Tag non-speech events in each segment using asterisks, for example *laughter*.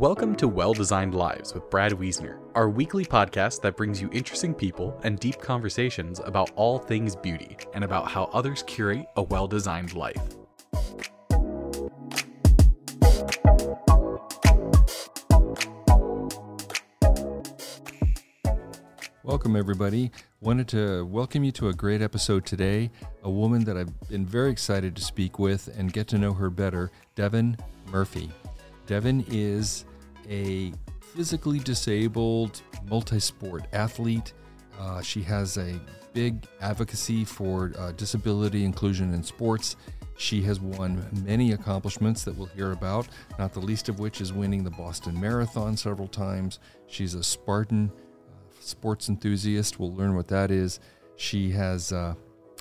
Welcome to Well Designed Lives with Brad Wiesner, our weekly podcast that brings you interesting people and deep conversations about all things beauty and about how others curate a well designed life. Welcome, everybody. Wanted to welcome you to a great episode today. A woman that I've been very excited to speak with and get to know her better, Devin Murphy. Devin is a physically disabled multi sport athlete. Uh, she has a big advocacy for uh, disability inclusion in sports. She has won many accomplishments that we'll hear about, not the least of which is winning the Boston Marathon several times. She's a Spartan uh, sports enthusiast. We'll learn what that is. She has uh,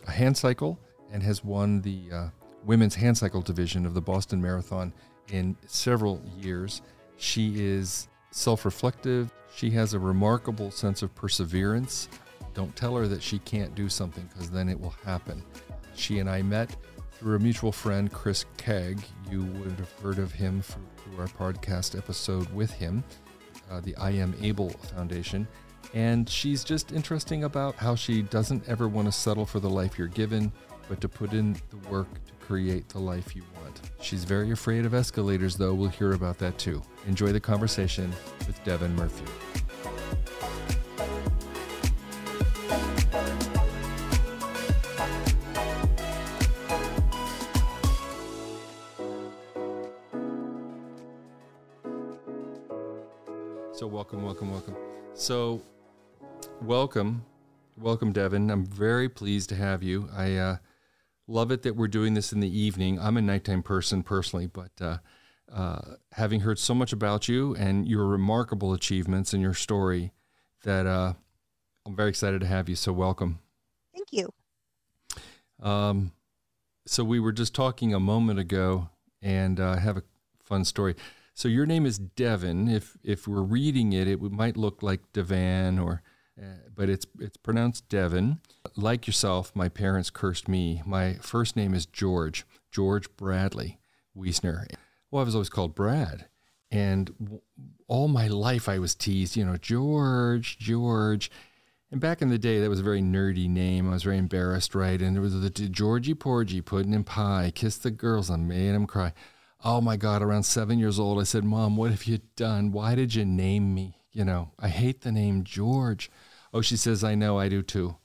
a hand cycle and has won the uh, women's hand cycle division of the Boston Marathon in several years. She is self reflective. She has a remarkable sense of perseverance. Don't tell her that she can't do something because then it will happen. She and I met through a mutual friend, Chris Kegg. You would have heard of him through our podcast episode with him, uh, the I Am Able Foundation. And she's just interesting about how she doesn't ever want to settle for the life you're given, but to put in the work create the life you want. She's very afraid of escalators, though. We'll hear about that too. Enjoy the conversation with Devin Murphy. So, welcome, welcome, welcome. So, welcome, welcome, Devin. I'm very pleased to have you. I uh, love it that we're doing this in the evening. I'm a nighttime person personally, but uh, uh, having heard so much about you and your remarkable achievements and your story, that uh, I'm very excited to have you. So, welcome. Thank you. Um, so we were just talking a moment ago, and uh, I have a fun story. So your name is Devin. If if we're reading it, it might look like Devan, or Uh, but it's it's pronounced Devin. Like yourself, my parents cursed me. My first name is George, George Bradley Wiesner. Well, I was always called Brad, and all my life I was teased. You know, George, George. And back in the day, that was a very nerdy name. I was very embarrassed, right? And there was the Georgie Porgy, pudding and pie, kiss the girls, I made them cry. Oh my God, around seven years old, I said, Mom, what have you done? Why did you name me? You know, I hate the name George. Oh, she says, I know, I do too.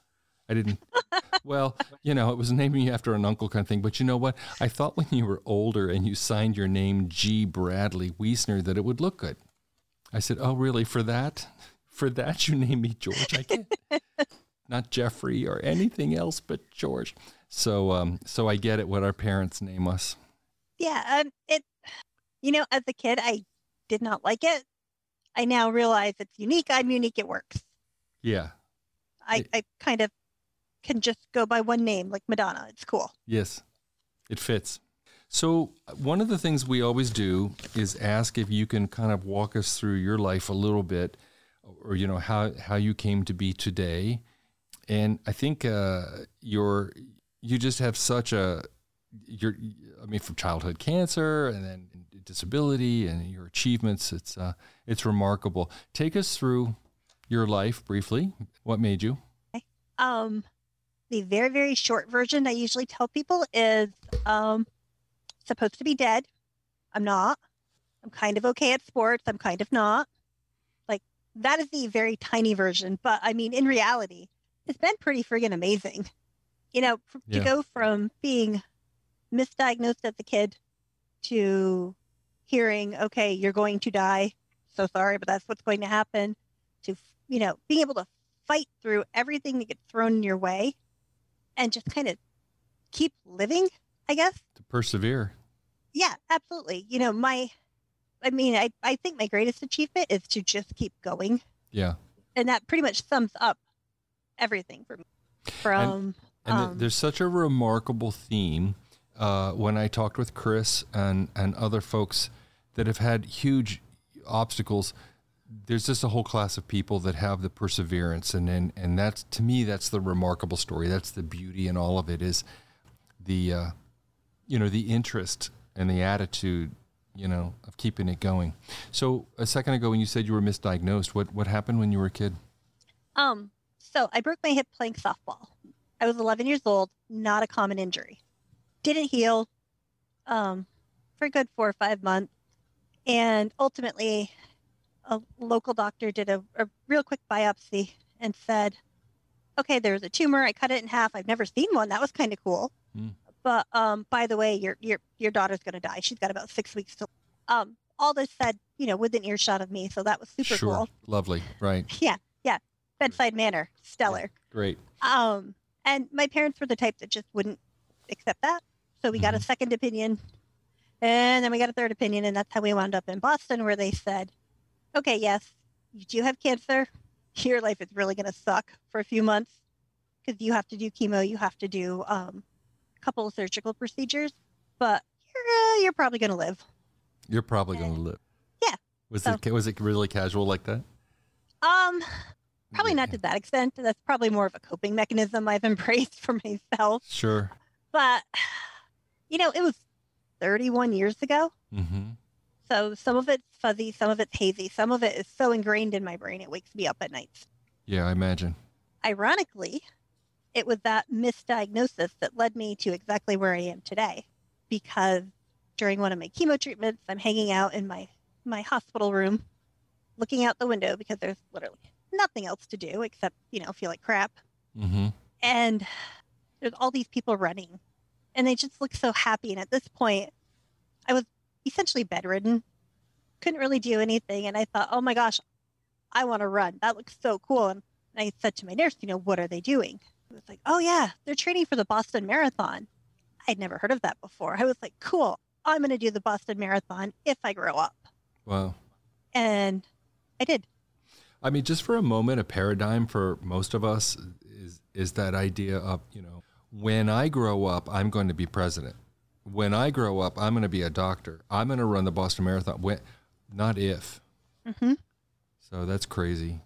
I didn't. *laughs* well, you know, it was naming you after an uncle kind of thing. But you know what? I thought when you were older and you signed your name G. Bradley Wiesner that it would look good. I said, Oh, really? For that? For that, you named me George? I can't. *laughs* Not Jeffrey or anything else but George. So, um, so I get it. What our parents name us. Yeah, um, it. You know, as a kid, I did not like it. I now realize it's unique. I'm unique. It works. Yeah. I, It- I kind of can just go by one name, like Madonna. It's cool. Yes, it fits. So, one of the things we always do is ask if you can kind of walk us through your life a little bit, or you know how how you came to be today. And I think uh, you're you just have such a you're I mean from childhood cancer and then disability and your achievements. It's uh, it's remarkable. Take us through your life briefly. What made you? Um, the very very short version I usually tell people is um, supposed to be dead. I'm not. I'm kind of okay at sports. I'm kind of not. Like that is the very tiny version. But I mean, in reality, it's been pretty friggin' amazing. You know, Yeah. to go from being misdiagnosed as a kid to hearing, okay, you're going to die. So sorry, but that's what's going to happen. To you know, being able to fight through everything that gets thrown in your way and just kind of keep living, I guess. To persevere. Yeah, absolutely. You know, my, I mean, I, I think my greatest achievement is to just keep going. Yeah. And that pretty much sums up everything for me. From, And th- um, there's such a remarkable theme uh, when I talked with Chris and, and other folks that have had huge obstacles. There's just a whole class of people that have the perseverance, and and, and that's to me that's the remarkable story. That's the beauty in all of it is the uh, you know the interest and the attitude you know, of keeping it going. So a second ago, when you said you were misdiagnosed, what what happened when you were a kid? Um, so I broke my hip playing softball. I was 11 years old, not a common injury. Didn't heal um, for a good four or five months. And ultimately, a local doctor did a, a real quick biopsy and said, okay, there's a tumor. I cut it in half. I've never seen one. That was kind of cool. Mm. But um, by the way, your your your daughter's going to die. She's got about six weeks to. Um, all this said, you know, within earshot of me, so that was super sure, cool. lovely, right? *laughs* Yeah, yeah. Bedside manner, stellar. Great. Um, and my parents were the type that just wouldn't accept that. So we got a second opinion, and then we got a third opinion, and that's how we wound up in Boston, where they said, "Okay, yes, you do have cancer. *laughs* Your life is really going to suck for a few months because you have to do chemo, you have to do um, a couple of surgical procedures, but you're uh, you're probably going to live." You're probably going to live. Yeah. Was So- it was it really casual like that? Um, probably Yeah. not to that extent. That's probably more of a coping mechanism I've *laughs* embraced for myself. Sure. but *sighs* you know it was 31 years ago Mm-hmm. So some of it's fuzzy some of it's hazy some of it is so ingrained in my brain it wakes me up at nights. Yeah, I imagine. ironically it was that misdiagnosis that led me to exactly where i am today because during one of my chemo treatments i'm hanging out in my my hospital room looking out the window because there's literally nothing else to do except you know feel like crap Mm-hmm. and there's all these people running and they just look so happy and at this point i was essentially bedridden. Couldn't really do anything and i thought oh my gosh i want to run. That looks so cool. And i said to my nurse you know what are they doing? It was like oh yeah they're training for the boston marathon. I'd never heard of that before. I was like cool i'm going to do the boston marathon if i grow up. Wow. and i did. I mean, just for a moment, a paradigm for most of us is is that idea of you know, when I grow up, I'm going to be president. When I grow up, I'm going to be a doctor. I'm going to run the Boston Marathon. When, not if. hmm So that's crazy.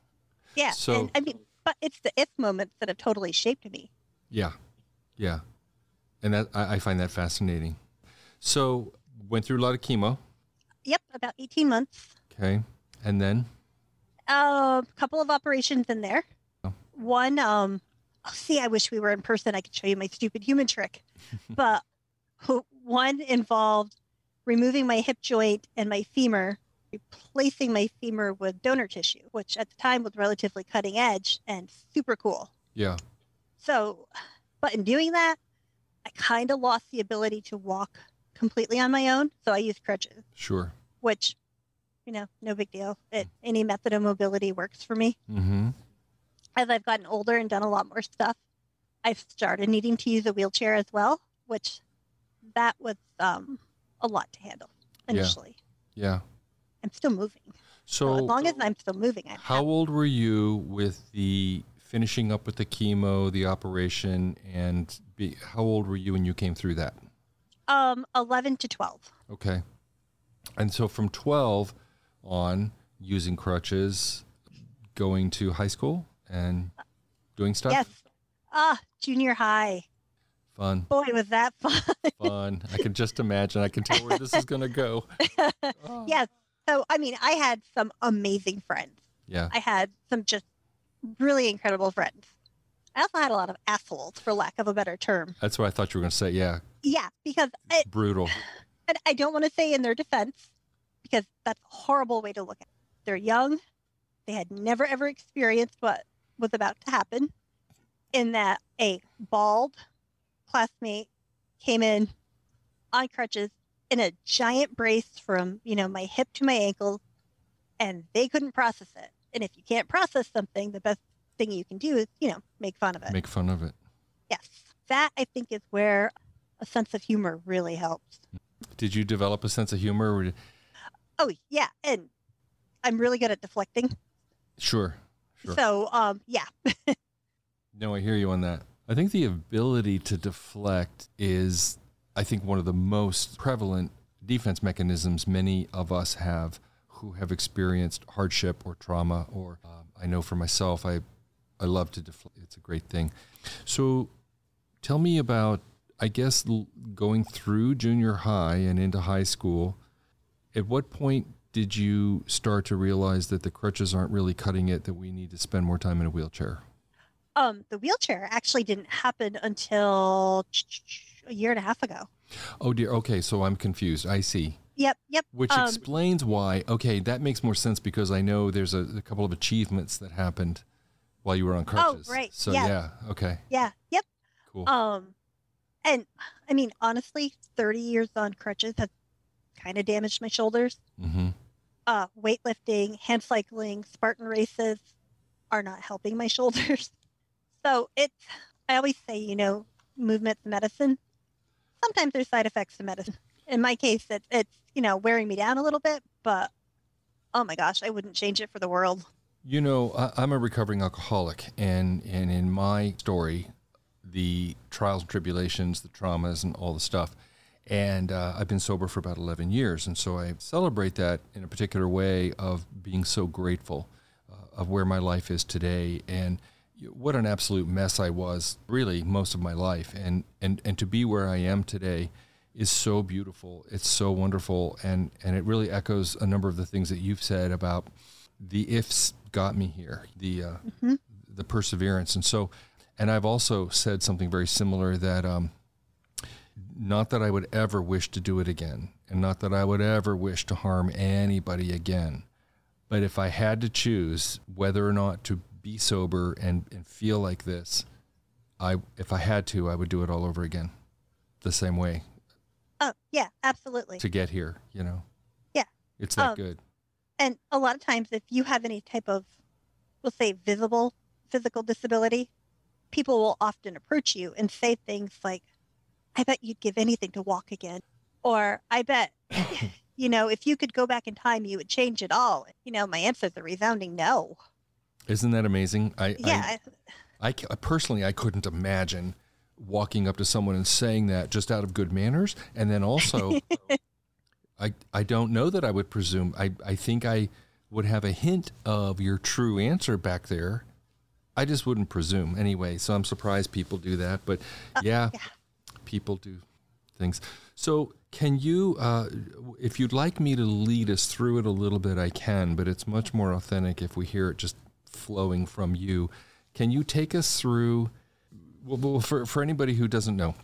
yeah So- and i mean but it's the if moments that have totally shaped me Yeah, yeah, and that I, I find that fascinating. So went through a lot of chemo. yep about 18 months Okay, and then a couple of operations in there. Oh. One, um, oh, see, I wish we were in person. I could show you my stupid human trick. *laughs* but *laughs* one involved removing my hip joint and my femur, replacing my femur with donor tissue, which at the time was relatively cutting edge and super cool. yeah, So, but in doing that, I kind of lost the ability to walk completely on my own. So I used crutches, sure. which, you know, no big deal. It, any method of mobility works for me Mm-hmm. as I've gotten older and done a lot more stuff, I've started needing to use a wheelchair as well, which that was um, a lot to handle initially. Yeah. I'm still moving. So, as long as I'm still moving, I'm How happy. old were you with the finishing up with the chemo, the operation, and be, how old were you when you came through that? um 11 to 12. Okay. And so from 12 on, using crutches, going to high school and doing stuff? Yes. Ah, junior high. Fun, Boy, was that fun. fun. I can just imagine. I can tell where this is going to go. Oh. *laughs* yes. So, I mean, I had some amazing friends. Yeah. I had some just really incredible friends. I also had a lot of assholes, for lack of a better term. That's what I thought you were going to say. Yeah. Yeah, because it, Brutal. and I don't want to say in their defense because that's a horrible way to look at it. They're young. They had never ever experienced what was about to happen in that a bald classmate came in on crutches in a giant brace from, you know, my hip to my ankles and they couldn't process it. And if you can't process something, the best thing you can do is, you know, make fun of it. Make fun of it. yes. That I think is where a sense of humor really helps. Did you develop a sense of humor? Or Oh yeah, and I'm really good at deflecting. Sure. Sure. So um yeah. *laughs* No, I hear you on that. I think the ability to deflect is, I think, one of the most prevalent defense mechanisms many of us have who have experienced hardship or trauma. Or um, I know for myself, I, I love to deflect. It's a great thing. So, tell me about, I guess, going through junior high and into high school. At what point did you start to realize that the crutches aren't really cutting it, that we need to spend more time in a wheelchair? Um, the wheelchair actually didn't happen until *tsk* a year and a half ago. Oh dear. Okay, so I'm confused. I see. Yep, yep. Which um, explains why. Okay, that makes more sense because I know there's a, a, couple of achievements that happened while you were on crutches. Oh, right. So yeah. yeah. Okay. Yeah. Yep. Cool. Um, and I mean, honestly, 30 years on crutches has kind of damaged my shoulders. Mm-hmm. Uh, weightlifting, hand cycling, Spartan races are not helping my *laughs* shoulders. So it's, I always say, you know, movement's medicine. Sometimes there's side effects to medicine. In my case, it, it's, you know, wearing me down a little bit, but oh my gosh, I wouldn't change it for the world. You know, I, I'm a recovering alcoholic, and, and in my story, the trials and tribulations, the traumas, and all the stuff. And uh, I've been sober for about 11 years. And so I celebrate that in a particular way of being so grateful uh, of where my life is today. And what an absolute mess I was really most of my life. And, and, and to be where I am today is so beautiful. It's so wonderful. And, and it really echoes a number of the things that you've said about the ifs got me here, the, uh, mm-hmm. the perseverance. And so, and I've also said something very similar that, um, not that I would ever wish to do it again, and not that I would ever wish to harm anybody again. But if I had to choose whether or not to be sober and, and feel like this, I if I had to, I would do it all over again, the same way. Oh yeah, absolutely. To get here, you know. Yeah. It's that um, good. And a lot of times, if you have any type of, we'll say, visible physical disability, people will often approach you and say things like, I bet you'd give anything to walk again. Or I bet, *coughs* you know, if you could go back in time, you would change it all. You know, my answer is a resounding no. Isn't that amazing? I, yeah. I, I, personally, I couldn't imagine walking up to someone and saying that just out of good manners. And then also, *laughs* I, I don't know that I would presume. I, I think I would have a hint of your true answer back there. I just wouldn't presume anyway. So I'm surprised people do that. But uh, yeah, yeah, people do things. So can you, uh, if you'd like me to lead us through it a little bit, I can. But it's much more authentic if we hear it just flowing from you. Can you take us through? Well, for for anybody who doesn't know,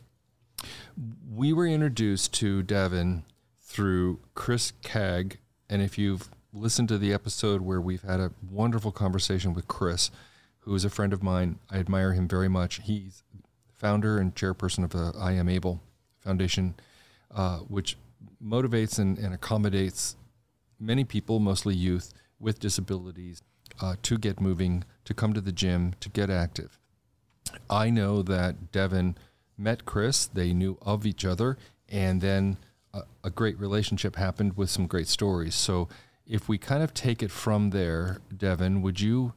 we were introduced to Devin through Chris Kegg, and if you've listened to the episode where we've had a wonderful conversation with Chris, who is a friend of mine, I admire him very much. He's founder and chairperson of the I Am Able Foundation, uh, which motivates and, and, accommodates many people, mostly youth with disabilities, uh, to get moving, to come to the gym, to get active. I know that Devin met Chris, they knew of each other, and then a, a great relationship happened with some great stories. So, if we kind of take it from there, Devin, would you?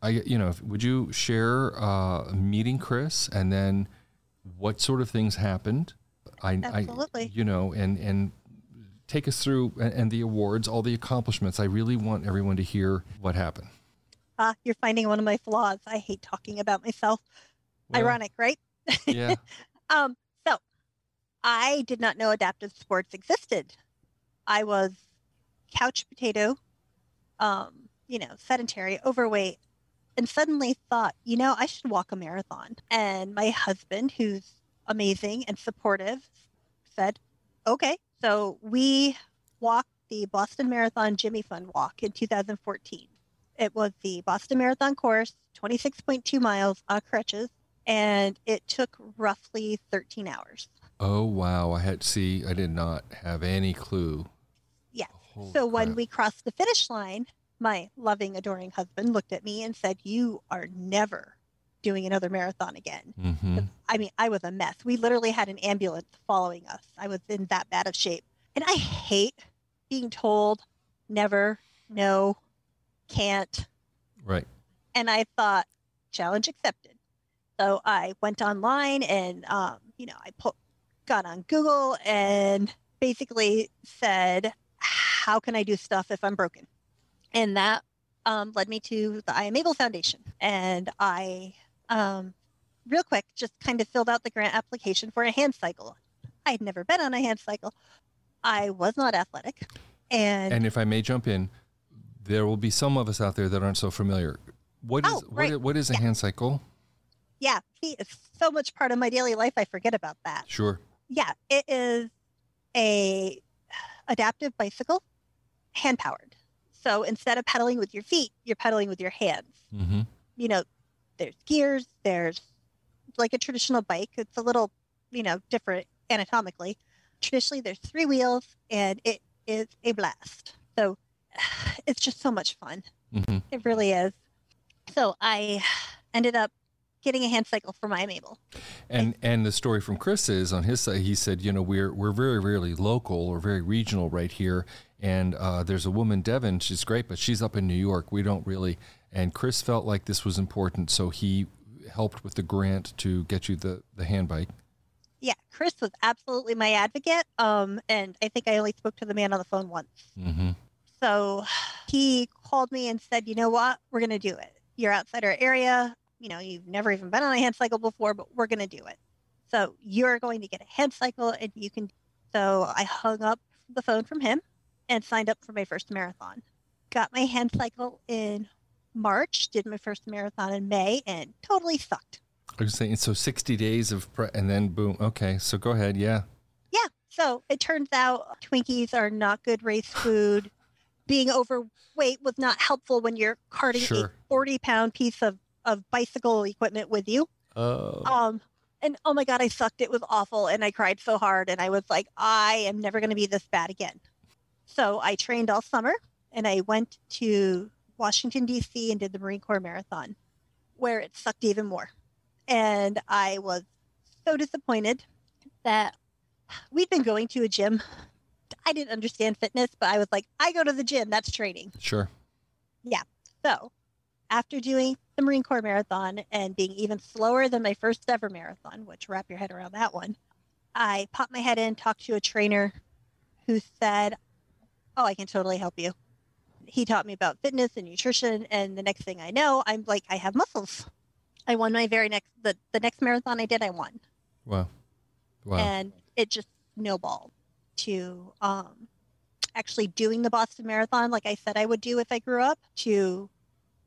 I, you know, would you share uh, meeting Chris and then what sort of things happened? I, Absolutely. I, you know, and and take us through and, and, the awards, all the accomplishments. I really want everyone to hear what happened. Ah, uh, you're finding one of my flaws. I hate talking about myself. Well, Ironic, right? Yeah. *laughs* um. So, I did not know adaptive sports existed. I was couch potato, um, you know, sedentary, overweight, and suddenly thought, you know, I should walk a marathon. And my husband, who's amazing and supportive, said, okay. So we walked the Boston Marathon Jimmy Fund Walk in 2014. It was the Boston Marathon course, 26.2 miles on crutches, and it took roughly 13 hours. Oh wow! I had see. I did not have any clue. Yeah. Holy so crap. when we crossed the finish line, my loving, adoring husband looked at me and said, You are never doing another marathon again. Mm-hmm. I mean, I was a mess. We literally had an ambulance following us. I was in that bad of shape. And I hate being told never, no, can't. Right. And I thought, challenge accepted. So I went online and, um, you know, I put, got on Google and basically said, how can I do stuff if I'm broken? and that um, led me to the I Am Able Foundation. And I, um, real quick, just kind of filled out the grant application for a hand cycle. I had never been on a hand cycle. I was not athletic. And, And if I may jump in, there will be some of us out there that aren't so familiar. What is Oh, what right. is- what is a hand cycle? yeah, it's so much part of my daily life. I forget about that. Sure. Yeah, it is a adaptive bicycle, hand powered. So instead of pedaling with your feet, you're pedaling with your hands. Mm-hmm. You know, there's gears, there's like a traditional bike. It's a little, you know, different anatomically. Traditionally, there's three wheels and it is a blast. So *sighs* it's just so much fun. Mm-hmm. It really is. So I ended up getting a hand cycle for IM ABLE. And and the story from Chris is on his side. He said, you know, we're we're very rarely local or very regional right here. And uh, there's a woman, Devin. She's great, but she's up in New York. We don't really. And Chris felt like this was important, so he helped with the grant to get you the the hand bike. Yeah, Chris was absolutely my advocate. Um, and I think I only spoke to the man on the phone once. Mm-hmm. So he called me and said, you know what? We're going to do it. You're outside our area. You know, you've never even been on a hand cycle before, but we're going to do it. So you're going to get a hand cycle and you can. So I hung up the phone from him and signed up for my first marathon. Got my hand cycle in March, did my first marathon in May, and totally sucked. I was saying, so 60 days of, pre- and then boom. Okay, so go ahead. Yeah. Yeah. So it turns out Twinkies are not good race *sighs* food. Being overweight was not helpful when you're carting Sure. a 40 pound piece of, of bicycle equipment with you. Oh. Um, and oh my God, I sucked. It was awful. And I cried so hard. And I was like, I am never going to be this bad again. So I trained all summer and I went to Washington, D.C. and did the Marine Corps Marathon where it sucked even more. And I was so disappointed that we'd been going to a gym. I didn't understand fitness, but I was like, I go to the gym, that's training. Sure. Yeah. So, after doing the Marine Corps Marathon and being even slower than my first ever marathon, which wrap your head around that one, I popped my head in, talked to a trainer who said, Oh, I can totally help you. He taught me about fitness and nutrition. And the next thing I know, I'm like, I have muscles. I won my very next, the, the next marathon I did, I won. Wow. Wow. And it just snowballed to um, actually doing the Boston Marathon like I said I would do if I grew up, to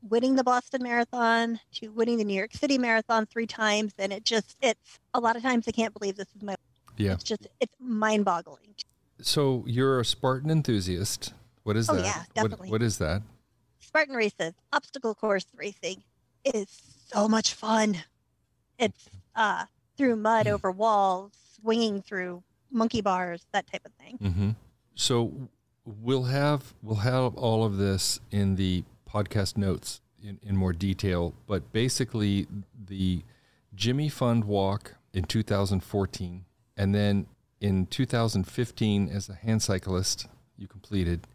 winning the Boston Marathon, to winning the New York City Marathon three times. And it just, it's a lot of times I can't believe this is my, yeah. it's just, it's mind boggling. So you're a Spartan enthusiast. What is Oh, that? yeah, What, definitely. what is that? Spartan races, obstacle course racing is so much fun. It's uh, through mud over walls, swinging through monkey bars, that type of thing. Mm-hmm. So we'll have we'll have all of this in the podcast notes in, in more detail. But basically, the Jimmy Fund Walk in 2014, and then in 2015 as a hand cyclist, you completed.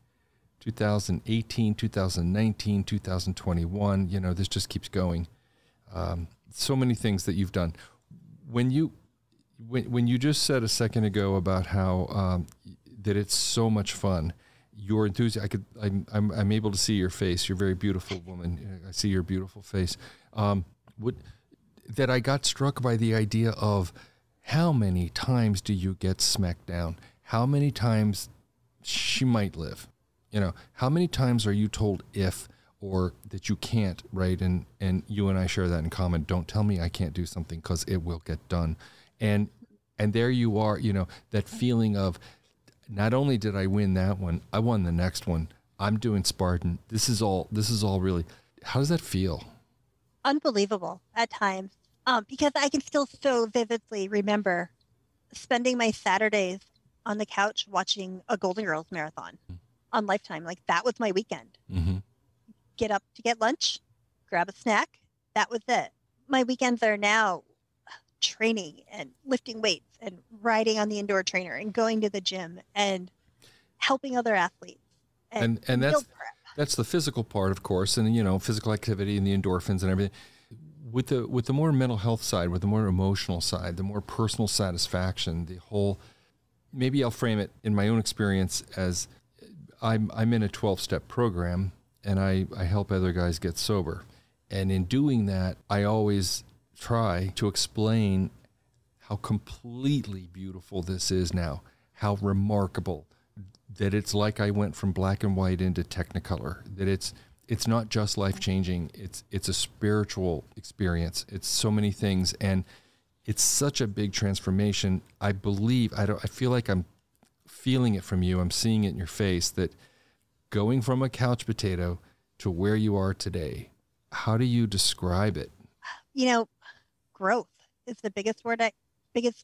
2018, 2019, 2021. You know, this just keeps going. Um, so many things that you've done. When you when when you just said a second ago about how um, that it's so much fun, your enthusiasm. I could. I'm, I'm I'm able to see your face. You're a very beautiful woman. I see your beautiful face. Um, would that I got struck by the idea of how many times do you get smacked down? How many times she might live? You know, how many times are you told if or that you can't, right? And and you and I share that in common. Don't tell me I can't do something because it will get done. And and there you are, you know, that feeling of not only did I win that one, I won the next one. I'm doing Spartan. This is all this is all really how does that feel? unbelievable at times um, because I can still so vividly remember spending my Saturdays on the couch watching a Golden Girls marathon on Lifetime. Like that was my weekend. Mm-hmm. Get up to get lunch, grab a snack. That was it. My weekends are now training and lifting weights and riding on the indoor trainer and going to the gym and helping other athletes. And and meal that's prep. that's the physical part, of course, and you know, physical activity and the endorphins and everything. With the with the more mental health side, with the more emotional side, the more personal satisfaction, the whole. Maybe I'll frame it in my own experience as I'm I'm in a 12 step program and I I help other guys get sober, and in doing that, I always try to explain how completely beautiful this is now, how remarkable that it's like I went from black and white into technicolor. That it's it's not just life changing. It's it's a spiritual experience. It's so many things, and it's such a big transformation. I believe I don't. I feel like I'm feeling it from you. I'm seeing it in your face that going from a couch potato to where you are today. How do you describe it? You know, growth is the biggest word, I, biggest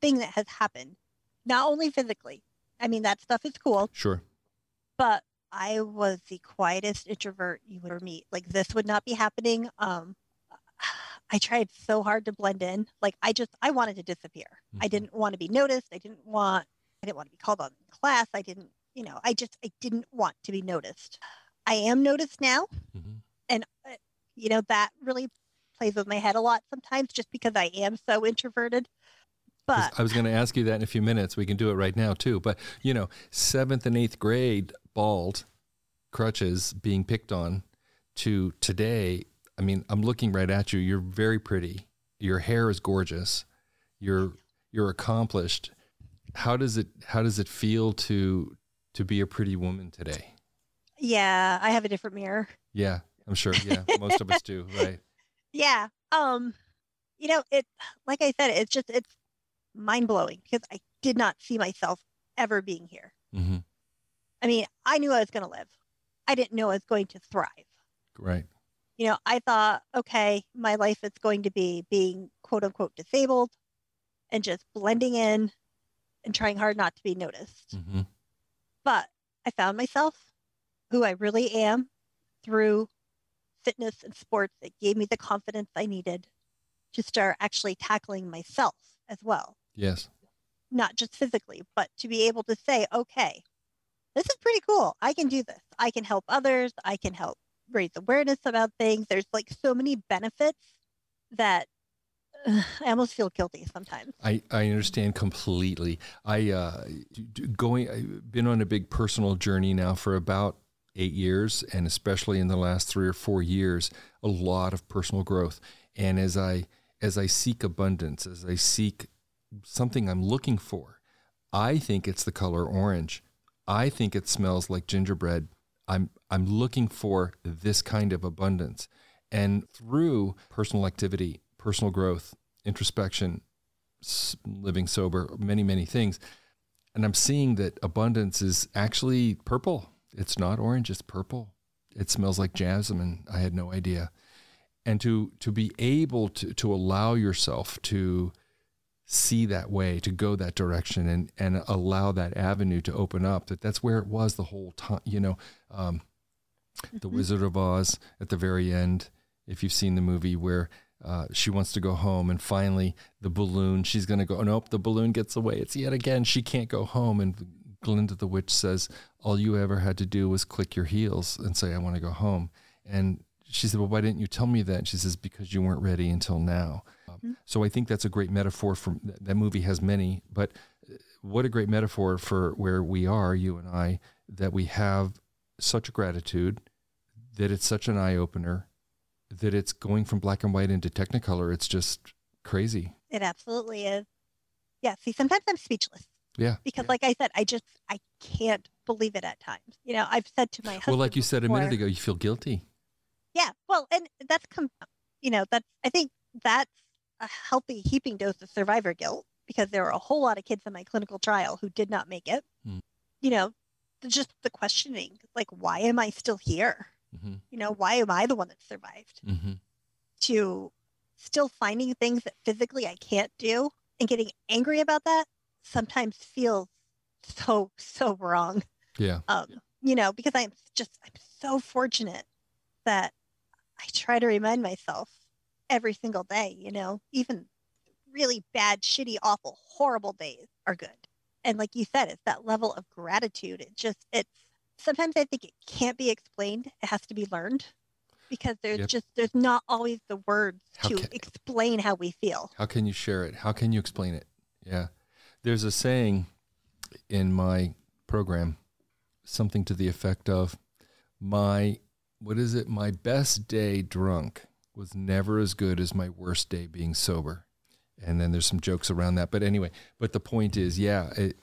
thing that has happened. Not only physically. I mean, that stuff is cool. Sure. But I was the quietest introvert you would ever meet. Like this would not be happening. Um, I tried so hard to blend in. Like I just, I wanted to disappear. Mm-hmm. I didn't want to be noticed. I didn't want, I didn't want to be called on in class. I didn't, you know, I just, I didn't want to be noticed. I am noticed now. Mm-hmm. And, uh, you know, that really plays with my head a lot sometimes just because I am so introverted. But I was going to ask you that in a few minutes. We can do it right now too. But, you know, seventh and eighth grade, bald, crutches, being picked on, to today, I mean, I'm looking right at you. You're very pretty. Your hair is gorgeous. You're you're accomplished. How does it how does it feel to to be a pretty woman today? Yeah, I have a different mirror. Yeah, I'm sure. Yeah, most of us do, *laughs* right? Yeah. Um, you know, it like I said, it's just it's mind blowing because I did not see myself ever being here. Mm-hmm. I mean, I knew I was going to live. I didn't know I was going to thrive. Right. You know, I thought, okay, my life is going to be being quote unquote disabled and just blending in and trying hard not to be noticed. Mm-hmm. But I found myself who I really am through fitness and sports that gave me the confidence I needed to start actually tackling myself as well. Yes. Not just physically, but to be able to say, okay, this is pretty cool. I can do this. I can help others. I can help raise awareness about things. There's like so many benefits that *sighs* I almost feel guilty sometimes. I, I understand completely. I uh, going I've been on a big personal journey now for about eight years, and especially in the last three or four years, a lot of personal growth. And as I as I seek abundance, as I seek something I'm looking for, I think it's the color orange. I think it smells like gingerbread. I'm I'm looking for this kind of abundance. And through personal activity, personal growth, introspection, living sober, many, many things. And I'm seeing that abundance is actually purple. It's not orange, it's purple. It smells like jasmine. I had no idea. And to to be able to to allow yourself to see that way, to go that direction, and and allow that avenue to open up. That that's where it was the whole time. You know, um, the mm-hmm. Wizard of Oz at the very end. If you've seen the movie where uh, she wants to go home, and finally the balloon. She's going to go. Nope, the balloon gets away. It's yet again. She can't go home, and Glinda the witch says, "All you ever had to do was click your heels and say, I want to go home." And she said, "Well, why didn't you tell me that?" And she says, "Because you weren't ready until now." Mm-hmm. So I think that's a great metaphor for that movie has many, but uh, what a great metaphor for where we are, you and I, that we have such a gratitude, that it's such an eye opener, that it's going from black and white into technicolor. It's just crazy. It absolutely is. Yeah. See, sometimes I'm speechless. Yeah. Because, yeah. like I said, I just I can't believe it at times. You know, I've said to my husband. Well, like you said before, a minute ago, you feel guilty. Yeah. Well, and that's come. You know, that's I think that's a healthy heaping dose of survivor guilt because there were a whole lot of kids in my clinical trial who did not make it. Mm. You know, just the questioning, like, why am I still here? Mm-hmm. You know, why am I the one that survived? Mm-hmm. To still finding things that physically I can't do and getting angry about that sometimes feels so so wrong. Yeah. Um, you know, because I'm just I'm so fortunate that I try to remind myself every single day, you know, even really bad, shitty, awful, horrible days are good. And like you said, it's that level of gratitude. It just, it's sometimes I think it can't be explained. It has to be learned because there's yep. just, there's not always the words how to can, explain how we feel. How can you share it? How can you explain it? Yeah. There's a saying in my program, something to the effect of, my, what is it? My best day drunk was never as good as my worst day being sober. And then there's some jokes around that. But anyway, but the point is, yeah, it,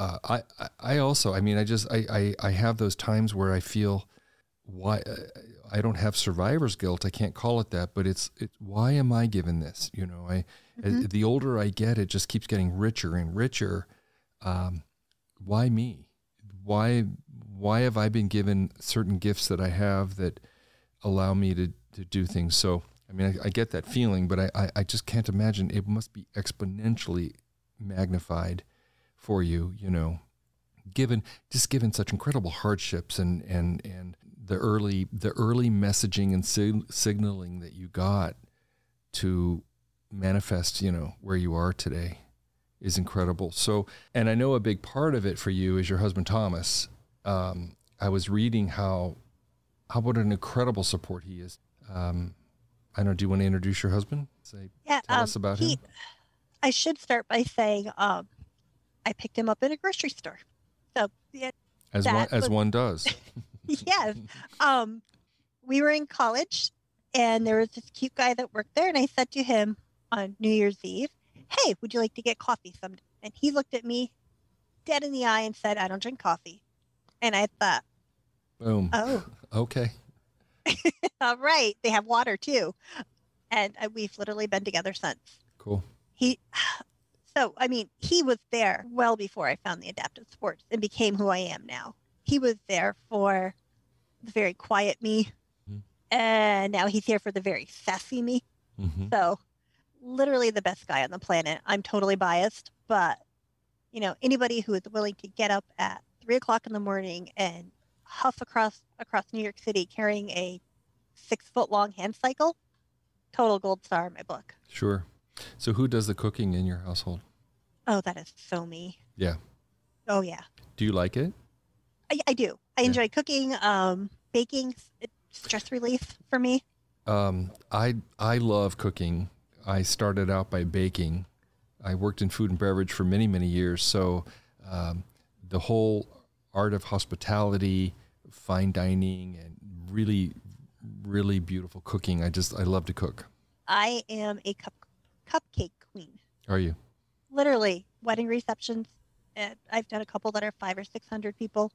uh, I, I also I mean I just I, I I have those times where I feel why uh, I don't have survivor's guilt. I can't call it that, but it's it. Why am I given this? You know, I Mhm. the older I get, it just keeps getting richer and richer. Um, why me? Why why have I been given certain gifts that I have that allow me to to do things? So I mean, I, I get that feeling, but I, I I just can't imagine it must be exponentially magnified for you. You know, given just given such incredible hardships and and and the early the early messaging and sig- signaling that you got to manifest you know where you are today is incredible so and i know a big part of it for you is your husband thomas um, i was reading how how what an incredible support he is um, i know do you want to introduce your husband say Yeah. tell um, us about he, him I should start by saying um, I picked him up in a grocery store. So yeah, as one as was- one does *laughs* *laughs* yes. Um, we were in college, and there was this cute guy that worked there, and I said to him on New Year's Eve, "Hey, would you like to get coffee someday?" And he looked at me dead in the eye and said, "I don't drink coffee." And I thought, boom "Oh, *laughs* okay all right, they have water too." And uh, we've literally been together since. cool He, so I mean, he was there well before I found the adaptive sports and became who I am now. He was there for the very quiet me, Mhm. and now he's here for the very sassy me. hmm So, literally the best guy on the planet. I'm totally biased, but you know, anybody who is willing to get up at three o'clock in the morning and huff across across New York City carrying a six foot long hand cycle, total gold star in my book. Sure. So who does the cooking in your household? Oh, that is so me. Yeah. Oh yeah, Do you like it? I, I do. I Yeah. enjoy cooking, um, baking. Stress relief for me. Um, I I love cooking. I started out by baking. I worked in food and beverage for many many years. So um, the whole art of hospitality, fine dining, and really really beautiful cooking. I just I love to cook. I am a cup cupcake queen. Are you? Literally, wedding receptions. I've done a couple that are five or six hundred people.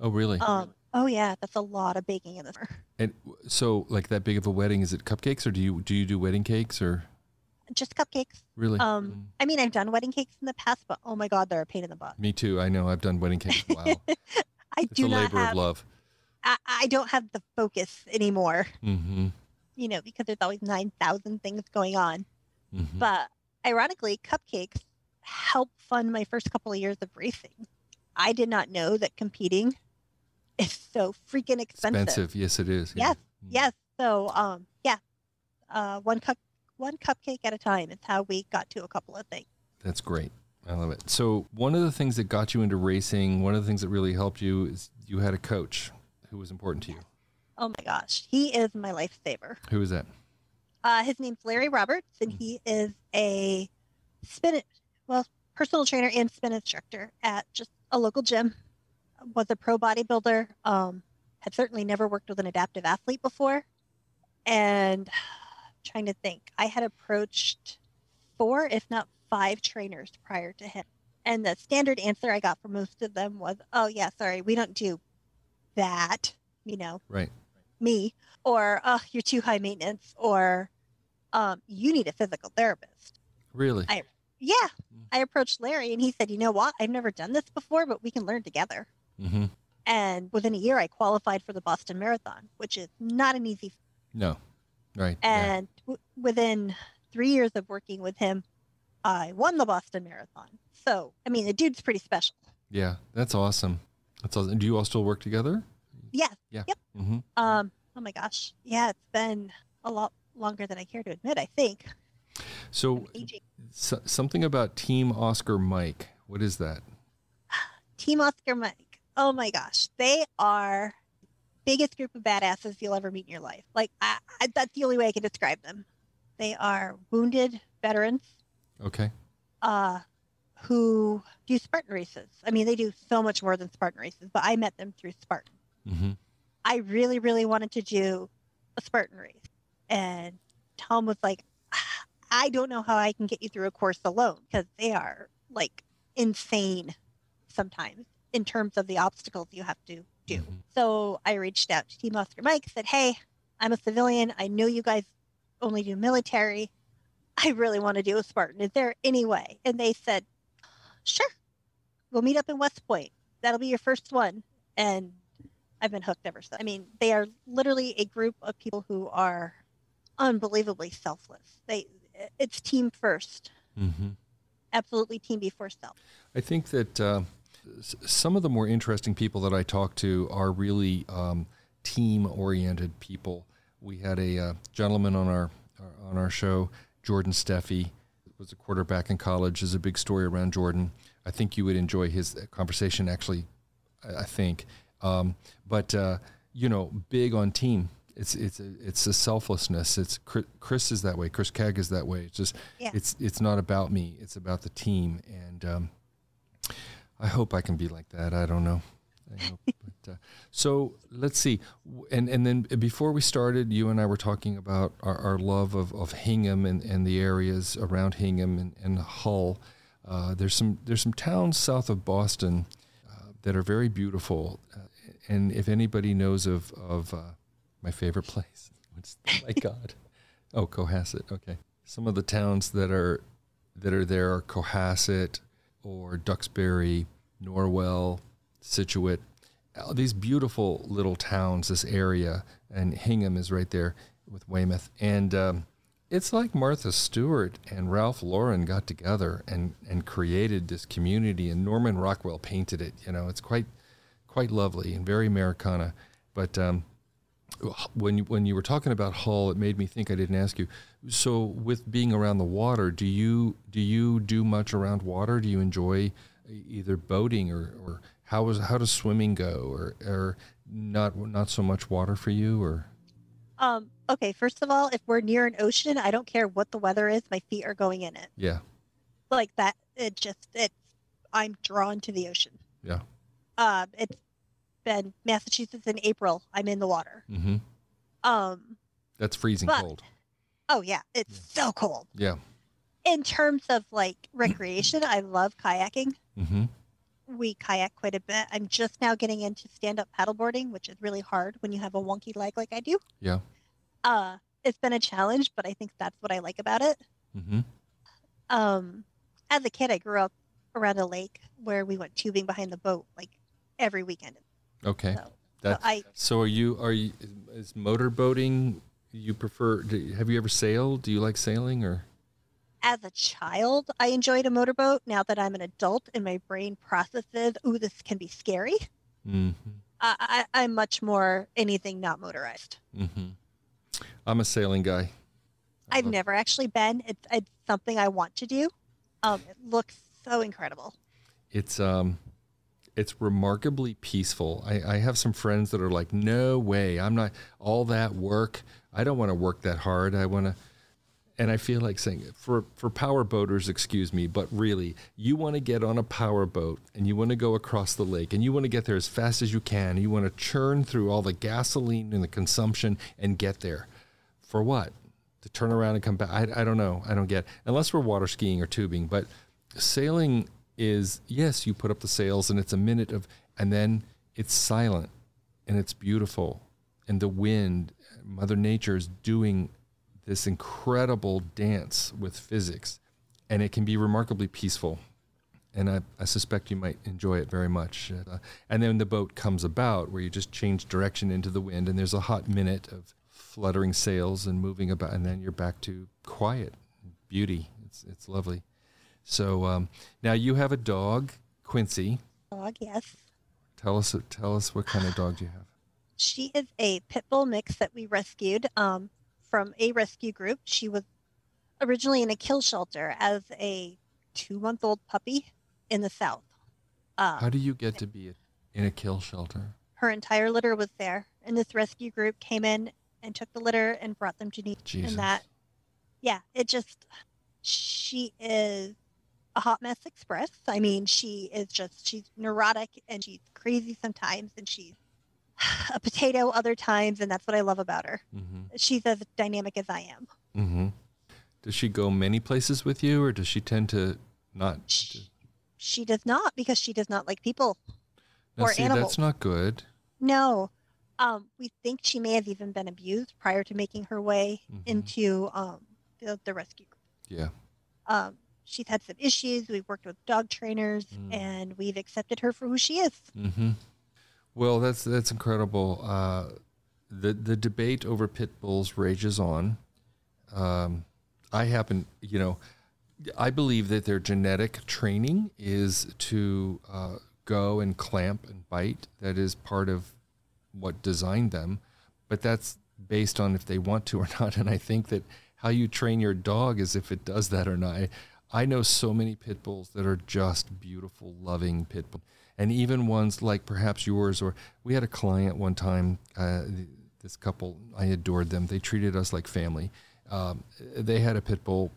Oh really? Um, oh yeah, that's a lot of baking in the summer. and so like that big of a wedding? Is it cupcakes or do you do you do wedding cakes or Just cupcakes. really? Um, Mm, I mean, I've done wedding cakes in the past, but oh my god, they're a pain in the butt. Me too. I know. I've done wedding cakes. Wow. *laughs* I it's do a not labor have. of love. I, I don't have the focus anymore. Mm-hmm. You know, because there's always nine thousand things going on. mm-hmm. But ironically, cupcakes helped fund my first couple of years of racing. I did not know that competing is so freaking expensive. expensive. Yes, it is. Yes, Mm. Yes. So, um, yeah, uh, one cup, one cupcake at a time is how we got to a couple of things. That's great. I love it. So, one of the things that got you into racing, one of the things that really helped you is you had a coach who was important to you. Oh my gosh, he is my lifesaver. Who was that? Uh, his name's Larry Roberts, and he is a spin, well, personal trainer and spin instructor at just a local gym. Was a pro bodybuilder. Um, had certainly never worked with an adaptive athlete before, and *sighs* trying to think, I had approached four, if not five, trainers prior to him, and the standard answer I got from most of them was, "Oh yeah, sorry, we don't do that." You know, Right. me or oh you're too high maintenance or um, you need a physical therapist Really? I- yeah i approached larry and he said you know what i've never done this before but we can learn together mm-hmm. and within a year i qualified for the boston marathon which is not an easy No. Right. yeah. and w- within three years of working with him i won the boston marathon so i mean the dude's pretty special Yeah. That's awesome. That's awesome. Do you all still work together? Yes. Yeah Mm-hmm. um oh my gosh yeah it's been a lot longer than i care to admit i think So, so, something about Team Oscar Mike. What is that? *sighs* Team Oscar Mike. Oh my gosh, they are biggest group of badasses you'll ever meet in your life. Like I, I, that's the only way I can describe them. They are wounded veterans Okay. uh, who do Spartan races. I mean, they do so much more than Spartan races, but I met them through Spartan. Mm-hmm. I really, really wanted to do a Spartan race, and Tom was like, "Ah, "I don't know how I can get you through a course alone because they are like insane sometimes in terms of the obstacles you have to do. Mhm. So I reached out to Team Oscar Mike, said, Hey, I'm a civilian. I know you guys only do military. I really want to do a Spartan. Is there any way? And they said, Sure. We'll meet up in West Point. That'll be your first one. And I've been hooked ever since. I mean, they are literally a group of people who are unbelievably selfless. They it's team first. Mm-hmm. Absolutely team before self. I think that uh, some of the more interesting people that I talk to are really um, team-oriented people. We had a uh, gentleman on our on our show, Jordan Steffi, was a quarterback in college. There's a big story around Jordan. I think you would enjoy his conversation. Actually, I I think, um, but uh, you know, big on team. It's it's a, it's a selflessness. It's Chris, Chris is that way. Chris Kegg is that way. It's just Yeah. it's it's not about me. It's about the team. And um, I hope I can be like that. I don't know. I hope. *laughs* but, uh, so let's see. And and then before we started, you and I were talking about our, our love of, of Hingham and, and the areas around Hingham and, and Hull. Uh, there's some there's some towns south of Boston uh, that are very beautiful. Uh, and if anybody knows of of uh, my favorite place, *laughs* what's my God? Oh, Cohasset. Okay. Some of the towns that are that are there are Cohasset or Duxbury, Norwell, Scituate. All These beautiful little towns, this area, and Hingham is right there with Weymouth. And um, it's like Martha Stewart and Ralph Lauren got together and, and created this community, and Norman Rockwell painted it. You know, it's quite quite lovely and very Americana. But um, when you, when you were talking about Hull, it made me think. I didn't ask you. So, with being around the water, do you do you do much around water? Do you enjoy either boating or, or how is how does swimming go, or or not not so much water for you, or Um, okay, first of all, if we're near an ocean, I don't care what the weather is, my feet are going in it. yeah, Like that, it just, it's, I'm drawn to the ocean. yeah, Um, it's been Massachusetts in April, I'm in the water. mm-hmm. Um, that's freezing But- cold. oh yeah, it's so cold. Yeah, In terms of like recreation, I love kayaking. mm-hmm. We kayak quite a bit. I'm just now getting into stand up paddleboarding, which is really hard when you have a wonky leg like I do. yeah, Uh, it's been a challenge, but I think that's what I like about it. mm-hmm. um as a kid i grew up around a lake where we went tubing behind the boat like every weekend Okay, so, so i So, are you are you is motor boating? You prefer? Do, have you ever sailed? Do you like sailing or? as a child i enjoyed a motorboat now that i'm an adult and my brain processes ooh this can be scary Mm-hmm. I, I, i'm much more anything not motorized Mm-hmm. I'm a sailing guy. I i've love- never actually been it's, it's something i want to do um it looks so incredible It's um, it's remarkably peaceful. I, I have some friends that are like, no way, I'm not all that work. I don't want to work that hard. I want to, and I feel like saying for for power boaters, excuse me, but really, you want to get on a power boat and you want to go across the lake and you want to get there as fast as you can. You want to churn through all the gasoline and the consumption and get there. For what? To turn around and come back? I, I don't know. I don't get. Unless we're water skiing or tubing, but sailing is yes, you put up the sails and it's a minute of, and then it's silent and it's beautiful, and the wind, Mother Nature is doing this incredible dance with physics, and it can be remarkably peaceful. And I, I suspect you might enjoy it very much. Uh, and then the boat comes about where you just change direction into the wind, and there's a hot minute of fluttering sails and moving about, and then you're back to quiet, beauty. It's it's lovely. So um, now you have a dog, Quincy. dog yes Tell us tell us what kind of dog do you have? She is a pit bull mix that we rescued um, from a rescue group. She was originally in a kill shelter as a two month old puppy in the South. Uh, How do you get to be in a kill shelter? her entire litter was there, and this rescue group came in and took the litter and brought them to me. Jesus. And that, yeah, it just, she is a hot mess express. I mean, she is just, she's neurotic and she's crazy sometimes, and she's *sighs* a potato other times, and that's what I love about her. Mm-hmm. She's as dynamic as I am. Mm-hmm. Does she go many places with you, or does she tend to not? She, she does not because she does not like people. Now, Or see, animals. that's not good. No. Um, we think she may have even been abused prior to making her way Mhm. into um, the, the rescue group. Yeah. Um, she's had some issues. We've worked with dog trainers Mm. and we've accepted her for who she is. hmm Well, that's that's incredible. Uh, the the debate over pit bulls rages on. Um, I happen, you know, I believe that their genetic training is to uh, go and clamp and bite. That is part of what designed them, but that's based on if they want to or *laughs* not. And I think that how you train your dog is if it does that or not. I, I know so many pit bulls that are just beautiful, loving pit bulls and even ones like perhaps yours or we had a client one time uh, this couple i adored them. They treated us like family. Um, they had a pit bull